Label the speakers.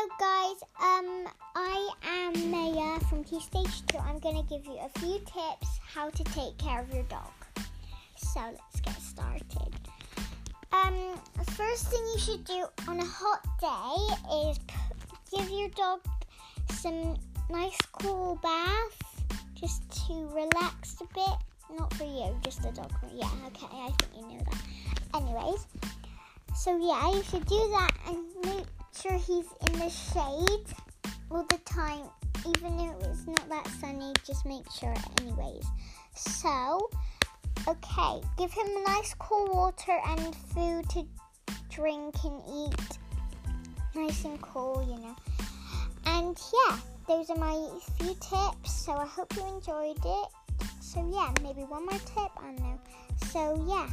Speaker 1: Hello guys, um, I am Maya from Key Stage 2. I'm going to give you a few tips how to take care of your dog. So let's get started. Um, first thing you should do on a hot day is give your dog some nice cool bath just to relax a bit. Not for you, just the dog. Yeah, okay, I think you know that. Anyways, so yeah, you should do that and sure he's in the shade all the time, even though it's not that sunny. Just make sure, anyways. So, okay, give him nice cool water and food to drink and eat, nice and cool, you know. And yeah, those are my few tips. So I hope you enjoyed it. So yeah, maybe one more tip. I don't know. So yeah.